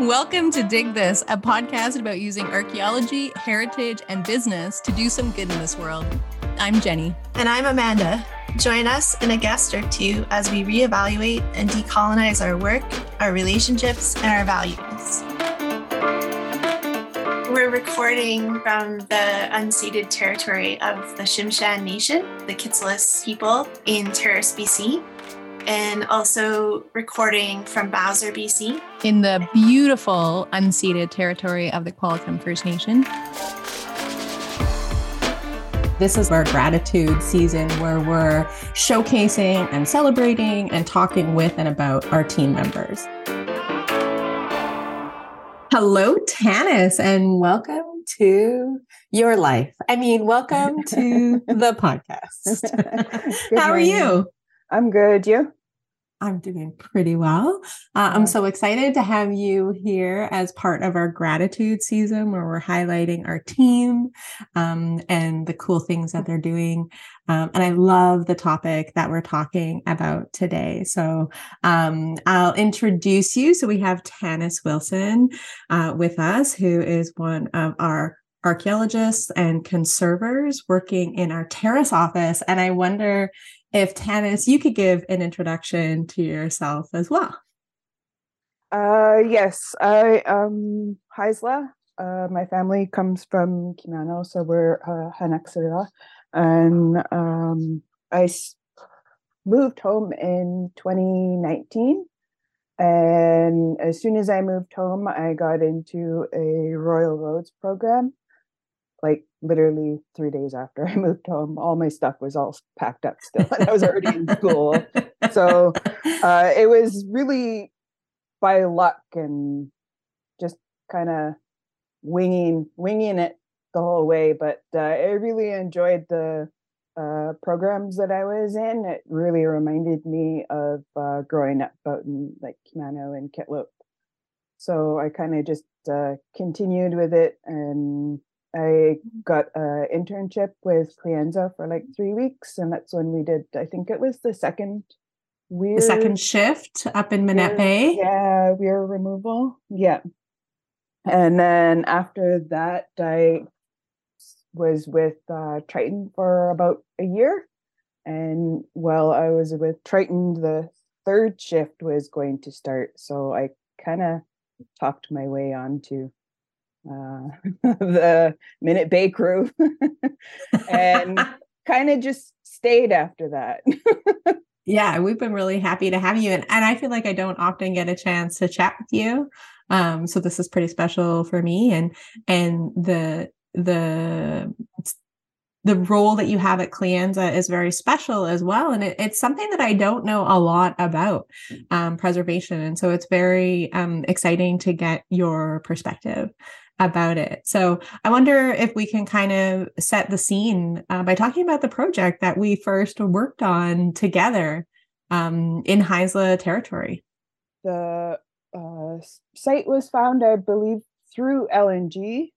Welcome to Dig This, a podcast about using archaeology, heritage, and business to do some good in this world. I'm Jenny. And I'm Amanda. Join us and a guest or two as we reevaluate and decolonize our work, our relationships, and our values. We're recording from the unceded territory of the Tsimshian Nation, the Kitselas people in Terrace, BC, and also recording from Bowser, BC. In the beautiful unceded territory of the Qualicum First Nation. This is our gratitude season where we're showcasing and celebrating and talking with and about our team members. Hello, Tannis, and welcome to your life. I mean, welcome to the podcast. How are you? I'm good. You? I'm doing pretty well. Uh, I'm so excited to have you here as part of our gratitude season where we're highlighting our team um, and the cool things that they're doing. Um, and I love the topic that we're talking about today. So um, I'll introduce you. So we have Tannis Wilson uh, with us, who is one of our archaeologists and conservers working in our terrace office. And I wonder if Tannis, you could give an introduction to yourself as well. Uh, yes, I am Haisla. Uh, my family comes from Kemano, so we're uh. And um, I s- moved home in 2019. And as soon as I moved home, I got into a Royal Roads program literally three days after I moved home, all my stuff was all packed up still, and I was already in school. So uh, it was really by luck and just kind of winging winging it the whole way. But uh, I really enjoyed the uh, programs that I was in. It really reminded me of uh, growing up out in like Kemano and Kitlope. So I kind of just uh, continued with it and I got an internship with Kleanza for like three weeks, and that's when we did. I think it was the second weird, the second shift up in Minette Bay. Yeah, weir removal. Yeah, and then after that, I was with uh, Triton for about a year, and while I was with Triton, the third shift was going to start, so I kind of talked my way on to uh, the Minette Bay crew and kind of just stayed after that. yeah, we've been really happy to have you. And, and I feel like I don't often get a chance to chat with you. Um, so this is pretty special for me. And and the the the role that you have at Kleanza is very special as well. And it, it's something that I don't know a lot about um, preservation. And so it's very um, exciting to get your perspective about it. So I wonder if we can kind of set the scene uh, by talking about the project that we first worked on together um, in Haisla territory. The uh, site was found, I believe, through LNG,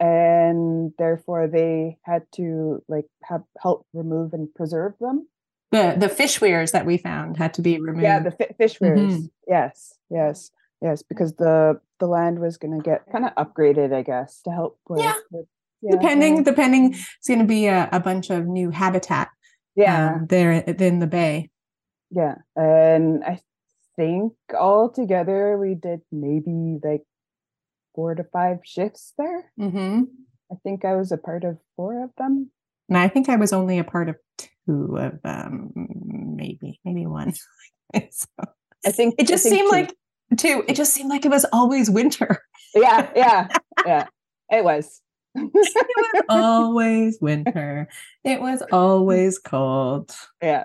and therefore they had to like have help remove and preserve them. The the fish weirs that we found had to be removed. Yeah, the fi- fish weirs. Mm-hmm. Yes, yes. Yes, because the the land was going to get kind of upgraded, I guess, to help with. Yeah. with yeah. Depending, depending, it's going to be a, a bunch of new habitat. Yeah, um, there in the bay. Yeah, and I think all together we did maybe like four to five shifts there. Mm-hmm. I think I was a part of four of them. And I think I was only a part of two of them, maybe, maybe one. so I think it just seemed like too. It just seemed like it was always winter. Yeah, yeah, yeah. It was. it was always winter. It was always cold. Yeah.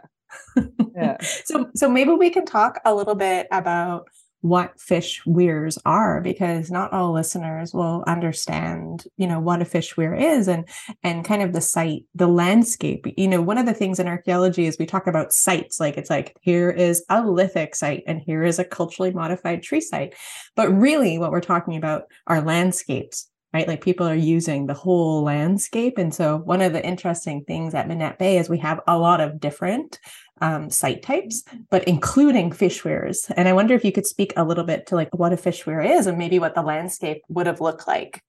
Yeah. so so maybe we can talk a little bit about what fish weirs are because not all listeners will understand you know what a fish weir is and and kind of the site the landscape you know one of the things in archaeology is we talk about sites like it's like here is a lithic site and here is a culturally modified tree site but really what we're talking about are landscapes right? Like people are using the whole landscape. And so one of the interesting things at Minette Bay is we have a lot of different um, site types, but including fish weirs. And I wonder if you could speak a little bit to like what a fish weir is and maybe what the landscape would have looked like.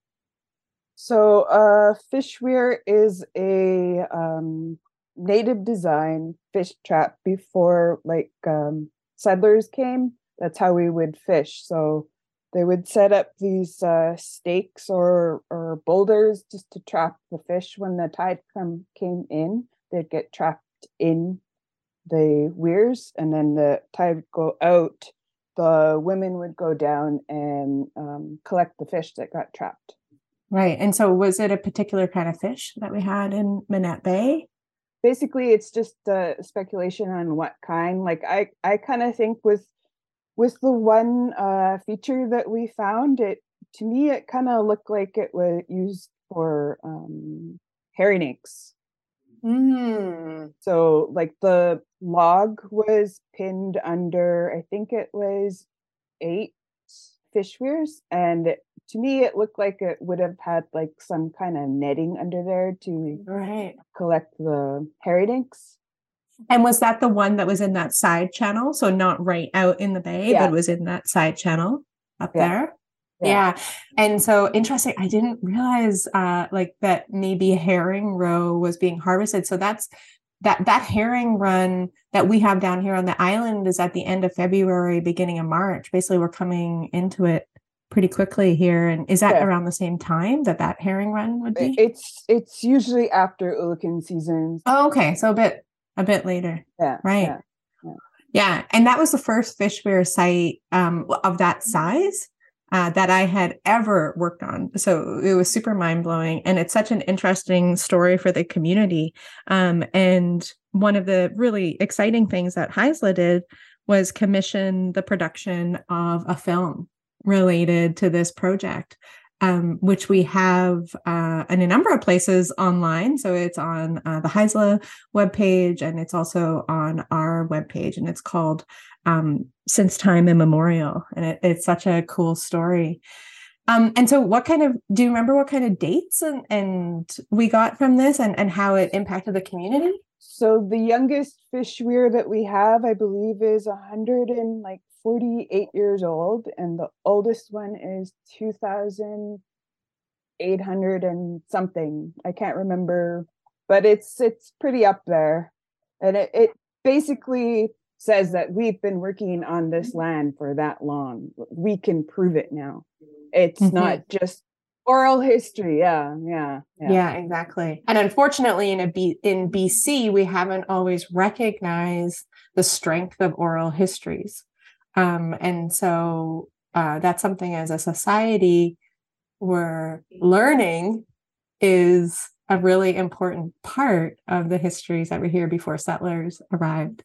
So, uh, fish weir is a um, native design fish trap before like um, settlers came. That's how we would fish. So they would set up these uh, stakes or or boulders just to trap the fish when the tide come came in. They'd get trapped in the weirs, and then the tide would go out. The women would go down and um, collect the fish that got trapped. Right. And so, was it a particular kind of fish that we had in Minette Bay? Basically, it's just uh, speculation on what kind. Like I, I kind of think with with the one uh, feature that we found, it to me it kind of looked like it was used for um, herring eggs. Mm. So like the log was pinned under, I think it was eight fish weirs, and to me it looked like it would have had like some kind of netting under there to right. collect the herring eggs. And was that the one that was in that side channel? So not right out in the bay, Yeah. but was in that side channel up Yeah. there? Yeah. Yeah. And so interesting. I didn't realize uh like that maybe herring roe was being harvested. So that's that that herring run that we have down here on the island is at the end of February, beginning of March. Basically, we're coming into it pretty quickly here. And is that Yeah. around the same time that that herring run would be? It's it's usually after oolichan season. oh, okay. So a bit a bit later. Yeah, Right. yeah. Yeah, and that was the first fish weir site um, of that size uh, that I had ever worked on. So it was super mind blowing, and it's such an interesting story for the community. Um, and one of the really exciting things that Haisla did was commission the production of a film related to this project. Um, which we have uh, in a number of places online. So it's on uh, the Haisla webpage and it's also on our webpage and it's called um, Since Time Immemorial. And it, it's such a cool story. Um, and so what kind of do you remember what kind of dates and, and we got from this and, and how it impacted the community? So the youngest fish weir that we have, I believe, is a hundred and like forty-eight years old, and the oldest one is two thousand eight hundred and something. I can't remember, but it's it's pretty up there, and it, it basically says that we've been working on this land for that long. We can prove it now. It's Mhm. not just oral history. Yeah, yeah, Yeah. exactly. And unfortunately, in a B, in BC, we haven't always recognized the strength of oral histories, um, and so uh, that's something as a society we're learning is a really important part of the histories that were here before settlers arrived,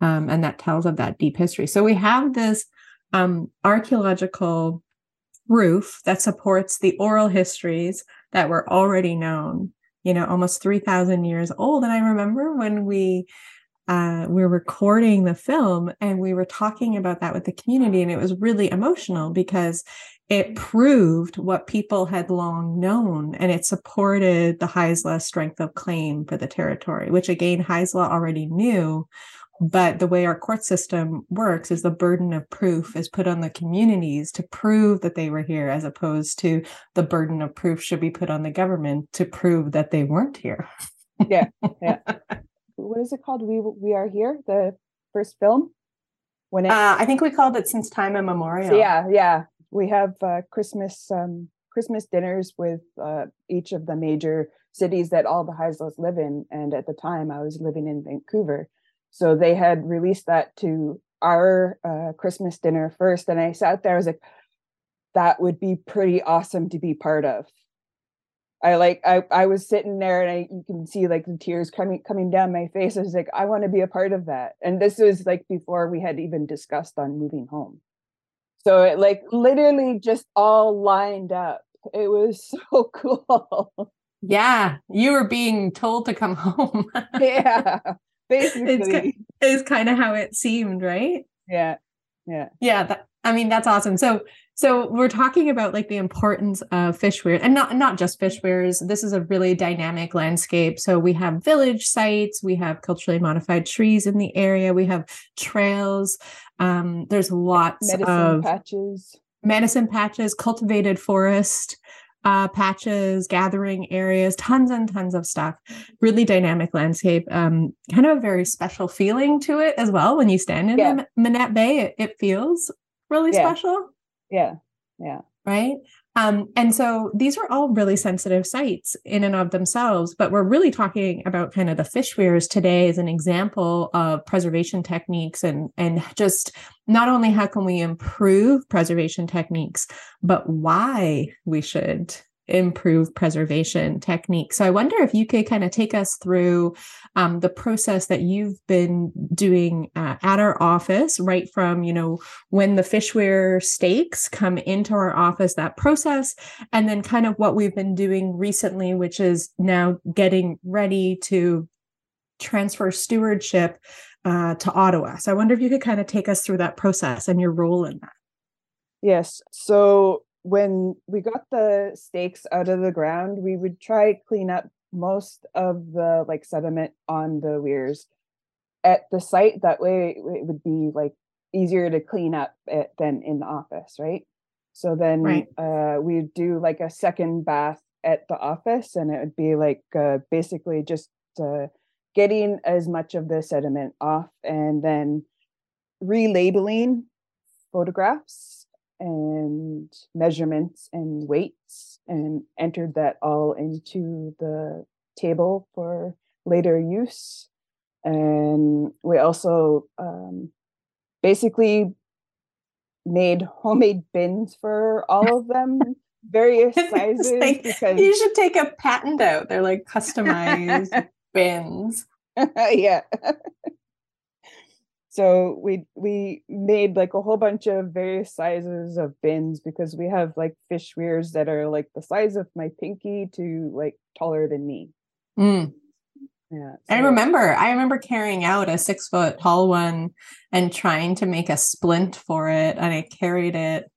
um, and that tells of that deep history. So we have this um, archaeological roof that supports the oral histories that were already known you know almost 3000 years old and i remember when we uh, we're recording the film and we were talking about that with the community and it was really emotional because it proved what people had long known and it supported the Haisla strength of claim for the territory which again Haisla already knew but the way our court system works is the burden of proof is put on the communities to prove that they were here as opposed to the burden of proof should be put on the government to prove that they weren't here yeah, yeah. what is it called? We we are here. The first film. When it, uh, i think we called it since time immemorial so yeah, yeah. We have uh, Christmas um, Christmas dinners with uh, each of the major cities that all the Haislas live in. And at the time, I was living in Vancouver, so they had released that to our uh, Christmas dinner first. And I sat there. I was like, that would be pretty awesome to be part of. I like I I was sitting there and I you can see like the tears coming coming down my face. I was like, I want to be a part of that. And this was like before we had even discussed on moving home. So it like literally just all lined up. It was so cool. yeah you were being told to come home yeah. it's, Basically. ki- it's kind of how it seemed right Yeah. Yeah. yeah that, i mean that's awesome so so we're talking about like the importance of fish weirs and not not just fish weirs. This is a really dynamic landscape. So we have village sites, we have culturally modified trees in the area, we have trails. Um, there's lots Medicine of patches. medicine patches, cultivated forest uh, patches, gathering areas, tons and tons of stuff. Really dynamic landscape. Um, kind of a very special feeling to it as well. When you stand in Yeah. the Minette Bay, it, it feels really Yeah. special Yeah. Yeah. right? Um, and so these are all really sensitive sites in and of themselves, but we're really talking about kind of the fish weirs today as an example of preservation techniques and and just not only how can we improve preservation techniques, but why we should improve preservation techniques. So I wonder if you could kind of take us through um, the process that you've been doing uh, at our office, right from you know when the fish weir stakes come into our office, that process, and then kind of what we've been doing recently, which is now getting ready to transfer stewardship uh, to Ottawa. So I wonder if you could kind of take us through that process and your role in that. Yes. So when we got the stakes out of the ground, we would try clean up most of the like sediment on the weirs at the site. That way it would be like easier to clean up it than in the office, right? So then Right. uh, we'd do like a second bath at the office, and it would be like uh, basically just uh, getting as much of the sediment off, and then relabeling photographs and measurements and weights, and entered that all into the table for later use. And we also um, basically made homemade bins for all of them, various sizes. like, because You should take a patent out. They're like customized bins. yeah. So we we made like a whole bunch of various sizes of bins because we have like fish weirs that are like the size of my pinky to like taller than me. Mm. Yeah. I remember, I remember carrying out a six foot tall one and trying to make a splint for it. And I carried it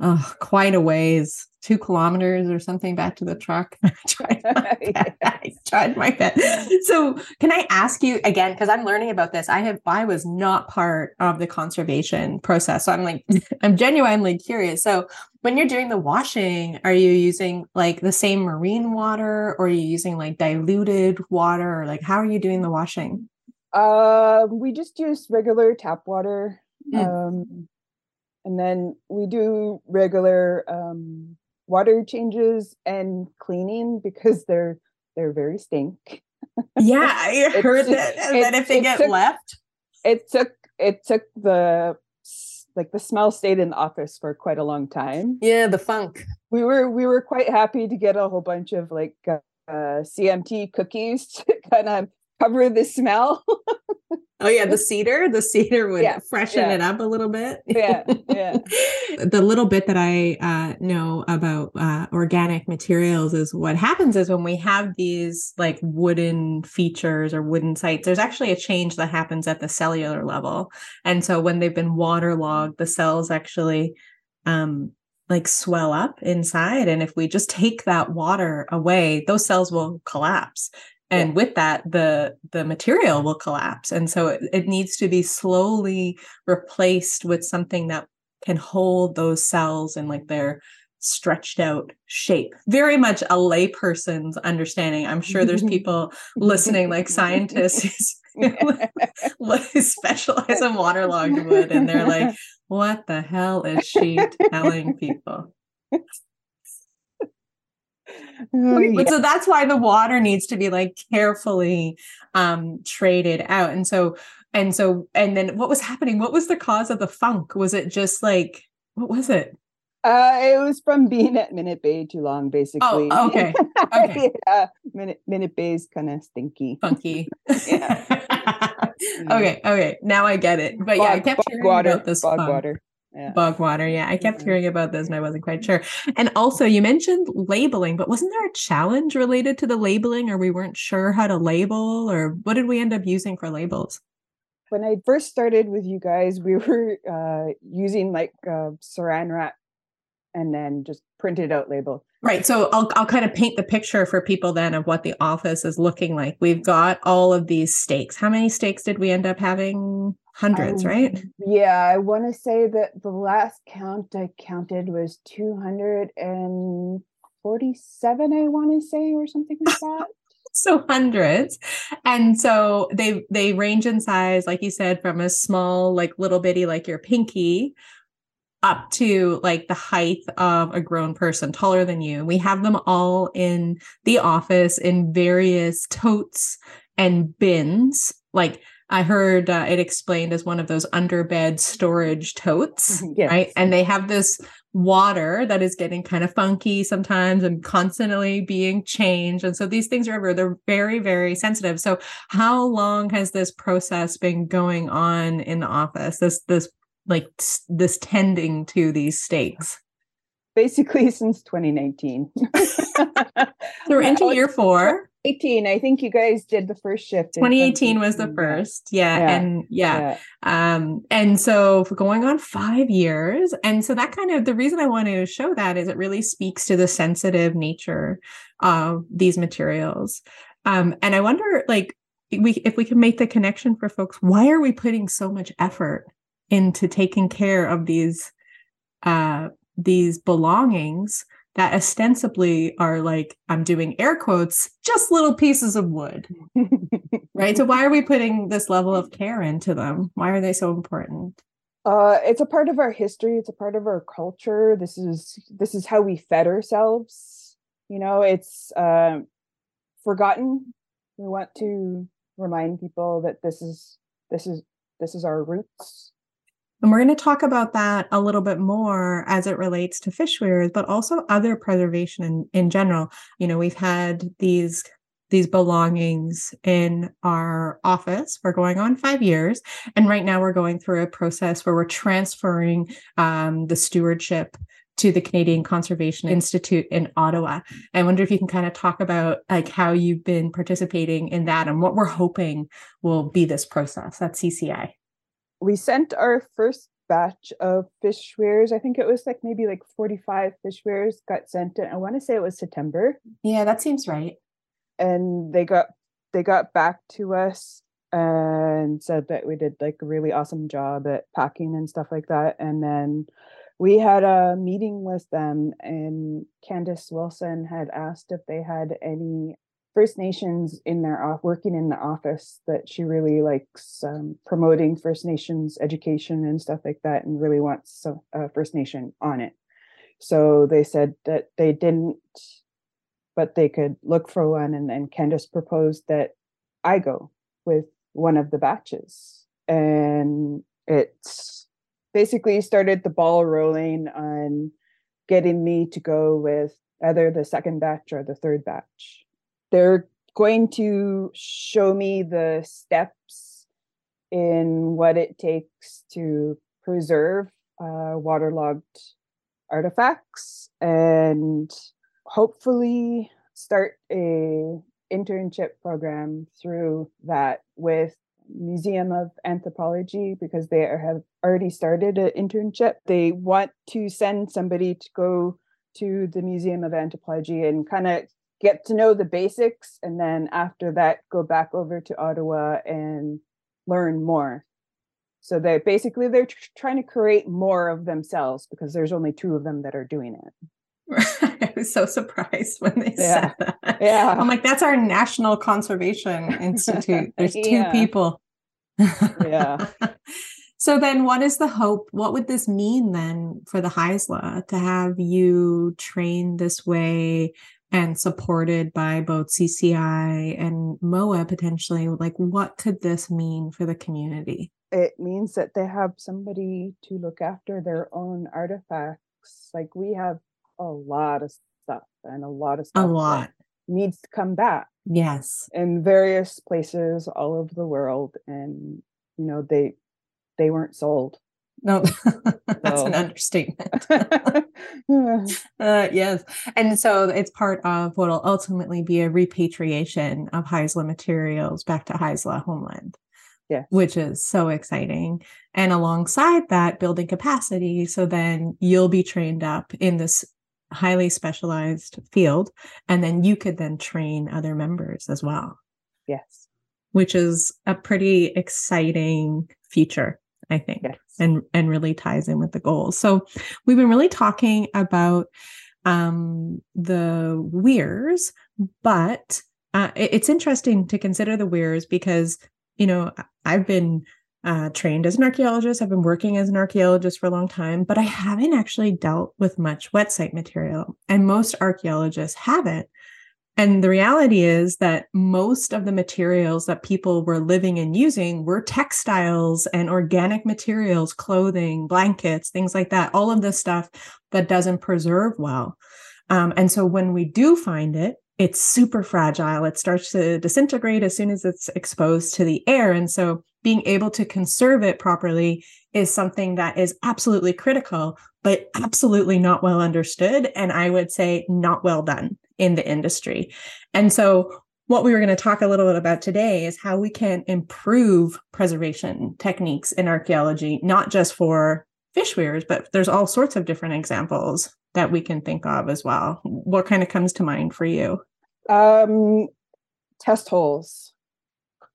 oh, quite a ways, two kilometers or something back to the truck. I tried my best. I tried my best. So can I ask you again, because I'm learning about this. I have I was not part of the conservation process. So I'm like, I'm genuinely curious. So when you're doing the washing, are you using like the same marine water or are you using like diluted water? Or like how are you doing the washing? Uh, we just use regular tap water. Mm. Um, and then we do regular um, water changes and cleaning because they're they're very stink. Yeah, I heard that. And then if they get took- left, It took it took the like the smell stayed in the office for quite a long time. yeah, the funk. We were we were quite happy to get a whole bunch of like uh, CMT cookies to kind of cover the smell. Oh yeah, the cedar. The cedar would Yeah, freshen yeah. it up a little bit. Yeah, yeah. the little bit that I uh, know about uh, organic materials is what happens is when we have these like wooden features or wooden sites, there's actually a change that happens at the cellular level, and so when they've been waterlogged, the cells actually um, like swell up inside, and if we just take that water away, those cells will collapse and with that the the material will collapse. And so it, it needs to be slowly replaced with something that can hold those cells in like their stretched out shape. Very much a layperson's understanding. I'm sure there's people listening like scientists who specialize in waterlogged wood and they're like what the hell is she telling people Oh, But so that's why the water needs to be like carefully um traded out. And so and so and then what was happening? What was the cause of the funk? Was it just like what was it? Uh, it was from being at Minette Bay too long, basically. Oh, okay. Okay. yeah, Minute Minette Bay's kind of stinky. Funky. Yeah. okay, okay. Now I get it. But yeah, I Bog- kept bog hearing water, about this bog funk. water. Yeah. Bog water. Yeah, I kept hearing about this and I wasn't quite sure. And also, you mentioned labeling, but wasn't there a challenge related to the labeling or we weren't sure how to label or what did we end up using for labels? when I first started with you guys, we were uh, using like uh, saran wrap and then just printed out label. Right. So I'll I'll kind of paint the picture for people then of what the office is looking like. We've got all of these stakes. How many stakes did we end up having? Hundreds, I, right? Yeah, I want to say that the last count I counted was 247, I want to say, or something like that. so hundreds and so they they range in size like you said from a small like little bitty like your pinky up to like the height of a grown person taller than you. We have them all in the office in various totes and bins. Like I heard uh, it explained as one of those underbed storage totes, yes. right? And they have this water that is getting kind of funky sometimes and constantly being changed. And so these things are ever, they're very, very sensitive. So how long has this process been going on in the office? This this like t- this tending to these stakes? Basically, since 2019. so we're into year four. 18 i think you guys did the first shift 2018 was the first yeah, yeah. and yeah. yeah. um and so for going on five years and so that kind of the reason i wanted to show that is it really speaks to the sensitive nature of these materials um and i wonder like we if we can make the connection for folks why are we putting so much effort into taking care of these uh these belongings that ostensibly are like i'm doing air quotes just little pieces of wood. Right? So why are we putting this level of care into them? Why are they so important? Uh it's a part of our history. It's a part of our culture. This is this is how we fed ourselves. You know it's uh, forgotten. We want to remind people that this is this is this is our roots and we're going to talk about that a little bit more as it relates to fish weirs, but also other preservation in, in general. You know, we've had these these belongings in our office for going on five years. And right now we're going through a process where we're transferring um, the stewardship to the Canadian Conservation Institute in Ottawa. I wonder if you can kind of talk about like how you've been participating in that and what we're hoping will be this process at CCI we sent our first batch of fish weirs. I think it was like maybe like 45 fish weirs got sent in. I want to say it was September. Yeah, that seems right. And they got they got back to us and said that we did like a really awesome job at packing and stuff like that. And then we had a meeting with them and Candace Wilson had asked if they had any First Nations in their working in the office that she really likes um, promoting First Nations education and stuff like that, and really wants a First Nation on it. So they said that they didn't, but they could look for one. And then Candace proposed that I go with one of the batches, and it's basically started the ball rolling on getting me to go with either the second batch or the third batch they're going to show me the steps in what it takes to preserve uh, waterlogged artifacts and hopefully start a internship program through that with Museum of Anthropology because they have already started an internship. They want to send somebody to go to the Museum of Anthropology and kind of get to know the basics and then after that go back over to ottawa and learn more. So they basically they're tr- trying to create more of themselves because there's only two of them that are doing it. I was so surprised when they yeah. said that. Yeah. I'm like that's our national conservation institute. There's two yeah. people. Yeah. So then what is the hope? What would this mean then for the Haisla to have you train this way and supported by both CCI and MOA potentially, like what could this mean for the community? It means that they have somebody to look after their own artifacts. Like we have a lot of stuff and a lot of stuff a lot needs to come back. Yes. In various places all over the world. And you know, they they weren't sold. No, that's an understatement. uh, yes. And so it's part of what will ultimately be a repatriation of Haisla materials back to Haisla homeland. Yeah. Which is so exciting. And alongside that, building capacity. So then you'll be trained up in this highly specialized field. And then you could then train other members as well. Yes. Which is a pretty exciting future, I think. Yes. And and really ties in with the goals. So we've been really talking about um the weirs, but uh, it's interesting to consider the weirs because you know I've been uh, trained as an archaeologist. I've been working as an archaeologist for a long time, but I haven't actually dealt with much wet site material, and most archaeologists haven't. And the reality is that most of the materials that people were living and using were textiles and organic materials, clothing, blankets, things like that, all of this stuff that doesn't preserve well. Um, and so when we do find it, it's super fragile. It starts to disintegrate as soon as it's exposed to the air. And so being able to conserve it properly is something that is absolutely critical, but absolutely not well understood. And I would say not well done in the industry. And so what we were going to talk a little bit about today is how we can improve preservation techniques in archaeology, not just for fish weirs, but there's all sorts of different examples that we can think of as well. What kind of comes to mind for you? Um, test holes.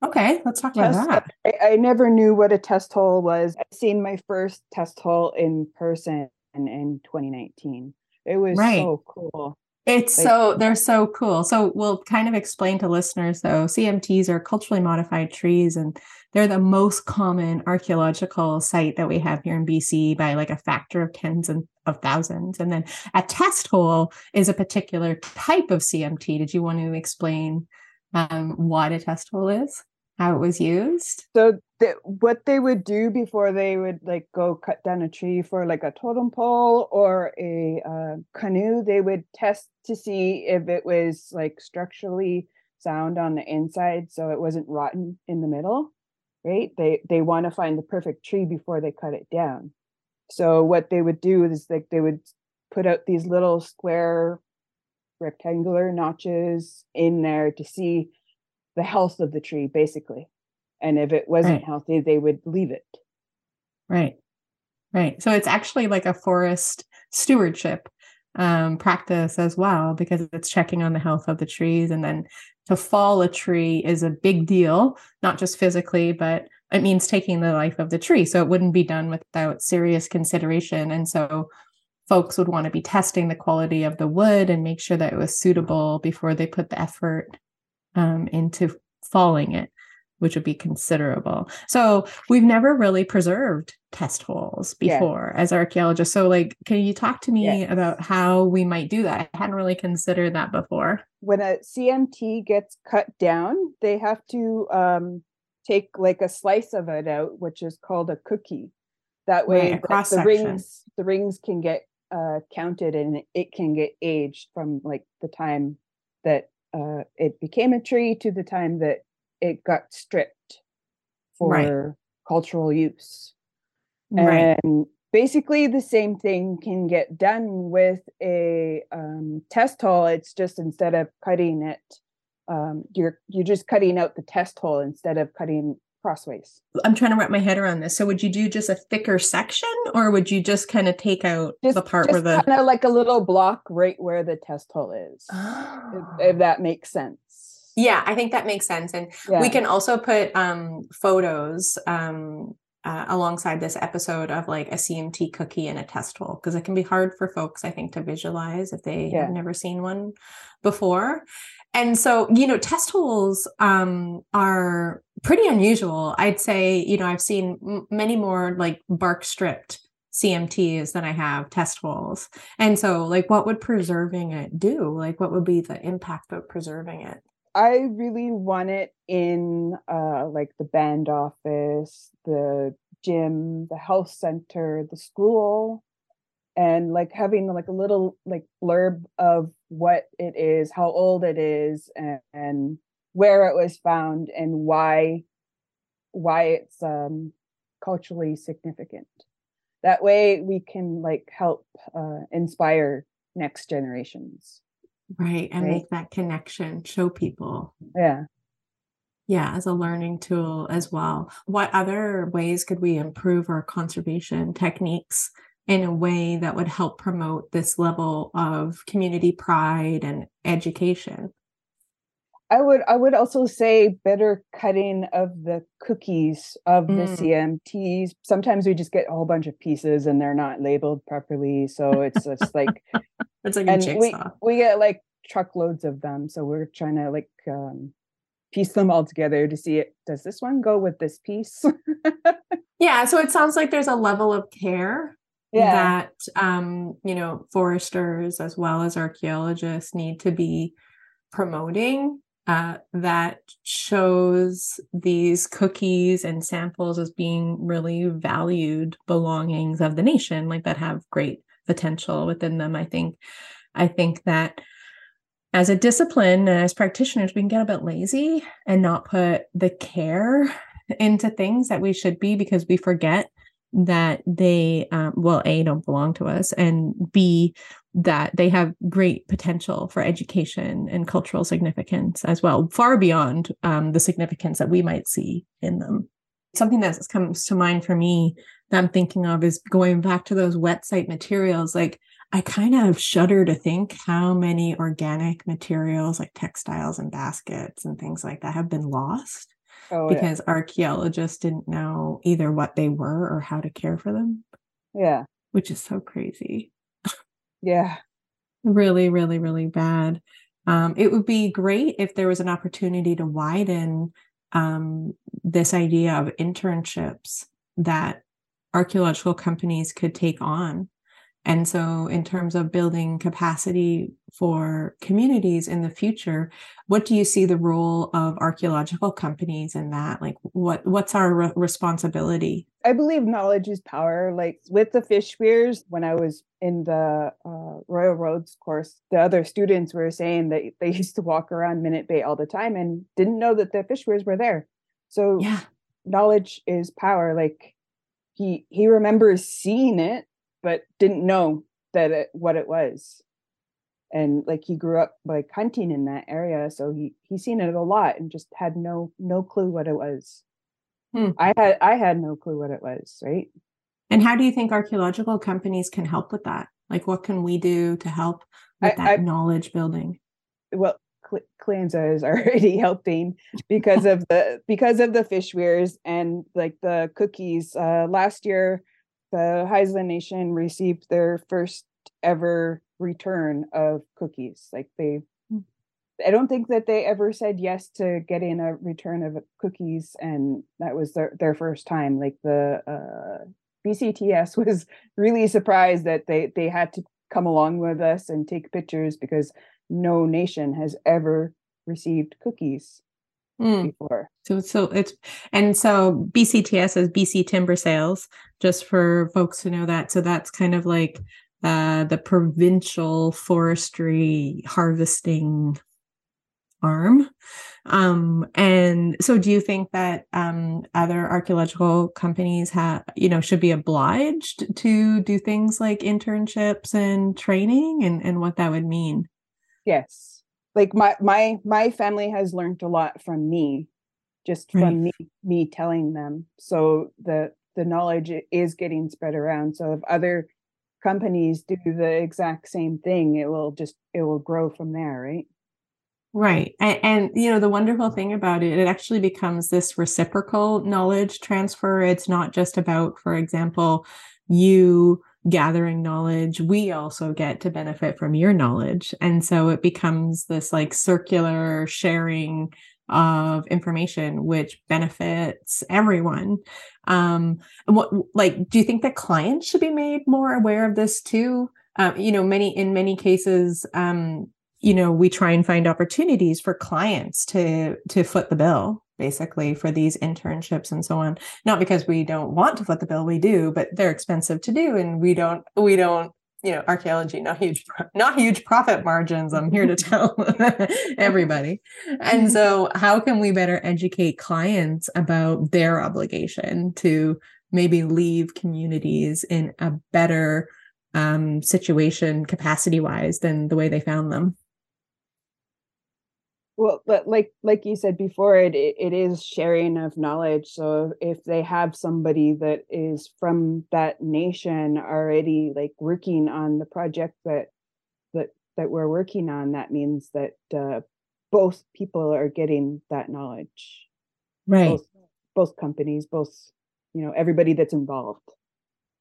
Okay, let's talk about Test- that. I, I never knew what a test hole was. I seen my first test hole in person in, in 2019. It was Right. so cool. It's Like- so they're so cool. So we'll kind of explain to listeners though, CMTs are culturally modified trees and they're the most common archaeological site that we have here in BC by like a factor of tens and of thousands. And then a test hole is a particular type of CMT. Did you want to explain um, what a test hole is? How it was used? So what they would do before they would like go cut down a tree for like a totem pole or a uh, canoe, they would test to see if it was like structurally sound on the inside, so it wasn't rotten in the middle. Right? They they want to find the perfect tree before they cut it down. So what they would do is like they would put out these little square rectangular notches in there to see the health of the tree basically and if it wasn't Right. healthy they would leave it Right. Right. So it's actually like a forest stewardship um, practice as well, because it's checking on the health of the trees. And then to fall a tree is a big deal, not just physically, but it means taking the life of the tree. So it wouldn't be done without serious consideration. And so folks would want to be testing the quality of the wood and make sure that it was suitable before they put the effort um, into falling it which would be considerable. So we've never really preserved test holes Yeah. before as archaeologists. So like can you talk to me Yes. about how we might do that? I hadn't really considered that before. when a cmt gets cut down they have to um, take like a slice of it out which is called a cookie that way Right, like, the rings the rings can get uh, counted and it can get aged from like the time that uh, it became a tree to the time that it got stripped for Right. cultural use Right. And basically, the same thing can get done with a um, test hole. It's just instead of cutting it, um, you're you're just cutting out the test hole instead of cutting crossways. I'm trying to wrap my head around this. So would you do just a thicker section or would you just kind of take out Just, the part where the kind of like a little block right where the test hole is, if, if that makes sense. Yeah, I think that makes sense. And Yeah. we can also put um, photos um, uh, alongside this episode of like a CMT cookie and a test hole because it can be hard for folks, I think, to visualize if they Yeah. have never seen one before. And so, you know, test holes um, are pretty unusual. I'd say, you know, I've seen m- many more like bark stripped CMTs than I have test holes. And so, like, what would preserving it do? Like, what would be the impact of preserving it? I really want it in uh, like the band office, the gym, the health center, the school, and like having like a little like blurb of what it is, how old it is, and, and where it was found, and why why it's um, culturally significant. That way, we can like help uh, inspire next generations. Right. And Right. make that connection, show people. Yeah. yeah as a learning tool as well what other ways could we improve our conservation techniques in a way that would help promote this level of community pride and education I would I would also say better cutting of the cookies of mm. the CMTs. Sometimes we just get a whole bunch of pieces and they're not labeled properly, so it's just like it's like and we we get like truckloads of them, so we're trying to like um, piece them all together to see it. Does this one go with this piece? yeah, so it sounds like there's a level of care yeah. that um, you know foresters as well as archaeologists need to be promoting uh, that shows these cookies and samples as being really valued belongings of the nation, like that have great potential within them. I think, I think that as a discipline and as practitioners, we can get a bit lazy and not put the care into things that we should be because we forget that they um, well a don't belong to us and b that they have great potential for education and cultural significance as well far beyond um, the significance that we might see in them something that comes to mind for me that i'm thinking of is going back to those wet site materials like i kind of shudder to think how many organic materials like textiles and baskets and things like that have been lost oh, because yeah. archaeologists didn't know either what they were or how to care for them. Yeah. Which is so crazy. Yeah. really, really, really bad. Um, it would be great if there was an opportunity to widen um, this idea of internships that archaeological companies could take on and so, in terms of building capacity for communities in the future, what do you see the role of archaeological companies in that? Like, what what's our re- responsibility? I believe knowledge is power. Like with the fish weirs, when I was in the uh, Royal Roads course, the other students were saying that they used to walk around Minette Bay all the time and didn't know that the fish weirs were there. So, yeah, knowledge is power. Like he he remembers seeing it but didn't know that it, what it was. And like he grew up like hunting in that area so he he seen it a lot and just had no no clue what it was. Hmm. i had i had no clue what it was right? And how do you think archaeological companies can help with that? Like what can we do to help with I, that I, knowledge building? Well Kleanza is already helping because of the because of the fish weirs and like the cookies uh last year the Haisla Nation received their first ever return of cookies. Like they. I don't think that they ever said yes to getting a return of cookies, and that was their their first time. Like the uh, BCTS was really surprised that they they had to come along with us and take pictures because no nation has ever received cookies mm. before. So so it's and so BCTS is BC Timber Sales, just for folks to know that. So that's kind of like uh, the provincial forestry harvesting arm. Um, and so do you think that um, other archaeological companies have, you know, should be obliged to do things like internships and training and, and what that would mean? Yes. Like my my my family has learned a lot from me just from right. me me telling them. So the the knowledge is getting spread around. So if other companies do the exact same thing it will just it will grow from there right? Right. And, and, you know the wonderful thing about it it actually becomes this reciprocal knowledge transfer. It's not just about for example you gathering knowledge, we also get to benefit from your knowledge. And so it becomes this like circular sharing of information which benefits everyone um what like do you think that clients should be made more aware of this too uh, you know many in many cases um you know we try and find opportunities for clients to to foot the bill basically for these internships and so on. Not because we don't want to foot the bill we do but they're expensive to do and we don't we don't you know archaeology not huge not huge profit margins i'm here to tell everybody. And so how can we better educate clients about their obligation to maybe leave communities in a better um, situation capacity wise than the way they found them well but like like you said before it, it it is sharing of knowledge. So if they have somebody that is from that nation already like working on the project that that that we're working on that means that uh, both people are getting that knowledge. Right. Both, both companies both you know everybody that's involved.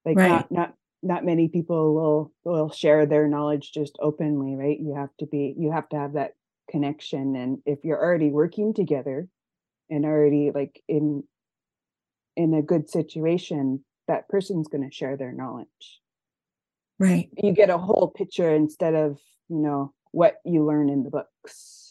Like Right. not not not many people will will share their knowledge just openly right? You have to be you have to have that connection and if you're already working together and already like in in a good situation that person's going to share their knowledge. Right. You get a whole picture instead of you know what you learn in the books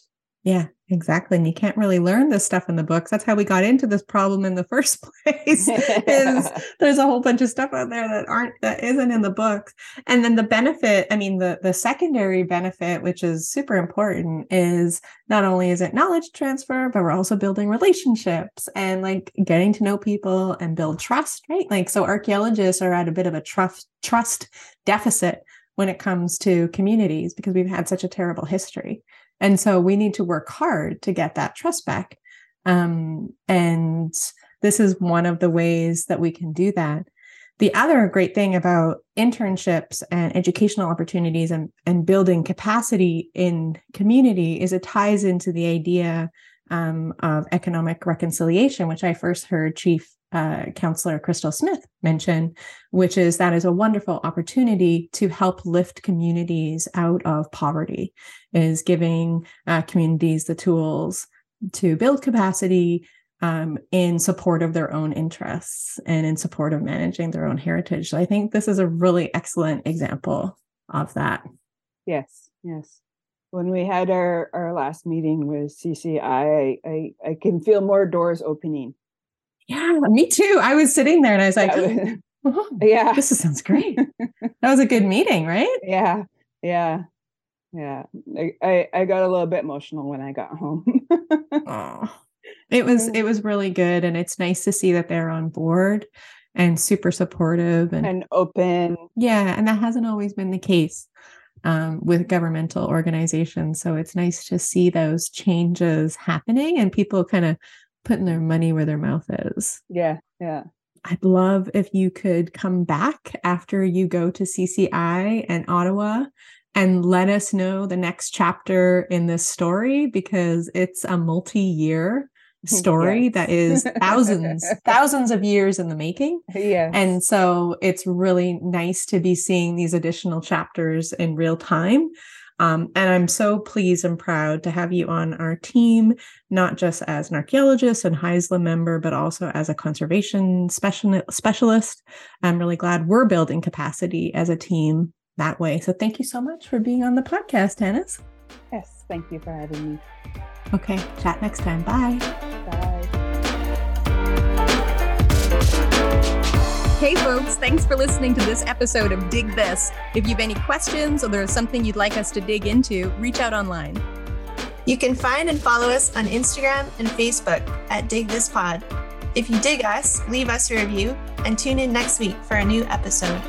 Yeah, exactly. And you can't really learn this stuff in the books. That's how we got into this problem in the first place. is there's a whole bunch of stuff out there that aren't that isn't in the books. And then the benefit, I mean, the the secondary benefit, which is super important, is not only is it knowledge transfer, but we're also building relationships and like getting to know people and build trust, right? Like so archaeologists are at a bit of a trust trust deficit when it comes to communities because we've had such a terrible history. And so we need to work hard to get that trust back. Um, and this is one of the ways that we can do that. The other great thing about internships and educational opportunities and, and building capacity in community is it ties into the idea um, of economic reconciliation, which I first heard Chief uh, Counselor Crystal Smith mentioned, which is that is a wonderful opportunity to help lift communities out of poverty, is giving uh, communities the tools to build capacity um, in support of their own interests and in support of managing their own heritage. So I think this is a really excellent example of that. yes yes when we had our our last meeting with cci i i, I can feel more doors opening Yeah, me too. I was sitting there and I was like, yeah, "Oh, yeah. this sounds great. that was a good meeting, right? yeah. Yeah. Yeah. I, I i got a little bit emotional when i got home. Oh, it was it was really good, and it's nice to see that they're on board and super supportive, and, and open. Yeah, and that hasn't always been the case um, with governmental organizations. So it's nice to see those changes happening and people kind of putting their money where their mouth is. yeah yeah I'd love if you could come back after you go to CCI and Ottawa and let us know the next chapter in this story because it's a multi-year story Yes. that is thousands thousands of years in the making yeah and so it's really nice to be seeing these additional chapters in real time um, and i'm so pleased and proud to have you on our team not just as an archaeologist and Haisla member but also as a conservation specialist. I'm really glad we're building capacity as a team that way. So thank you so much for being on the podcast Tannis. yes thank you for having me. Okay chat next time. Bye. Bye Hey, folks, thanks for listening to this episode of Dig This. If you've any questions or there's something you'd like us to dig into, reach out online. You can find and follow us on Instagram and Facebook at Dig This Pod. If you dig us, leave us a review and tune in next week for a new episode.